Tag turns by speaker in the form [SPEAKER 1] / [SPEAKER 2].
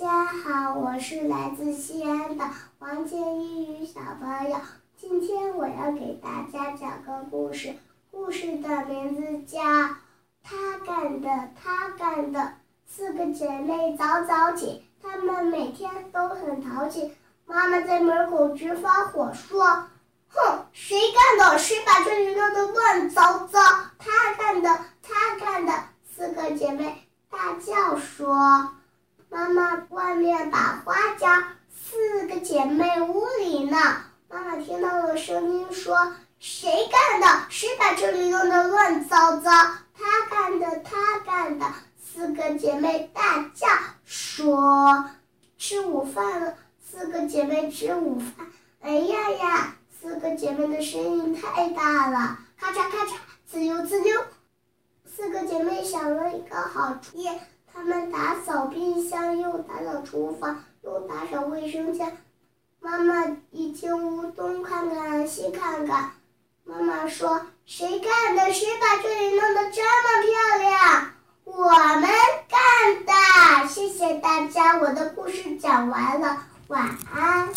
[SPEAKER 1] 家好，我是来自西安的王建一宇小朋友。今天我要给大家讲个故事，故事的名字叫《他干的他干的》。四个姐妹早早起，她们每天都很淘气。妈妈在门口直发火，说：“哼，谁干的？谁把这里弄得乱糟糟？他干的，他干的！”四个姐妹大叫说。妈妈外面把花浇，四个姐妹屋里呢。妈妈听到了声音，说：“谁干的？谁把这里弄得乱糟糟？他干的，他干的！”四个姐妹大叫说：“吃午饭了！”四个姐妹吃午饭。哎呀呀！四个姐妹的声音太大了，咔嚓咔嚓，滋溜滋溜。四个姐妹想了一个好主意。他们打扫冰箱，又打扫厨房，又打扫卫生间。妈妈一进屋，东看看，西看看。妈妈说：“谁干的？谁把这里弄得这么漂亮？我们干的！”谢谢大家，我的故事讲完了，晚安。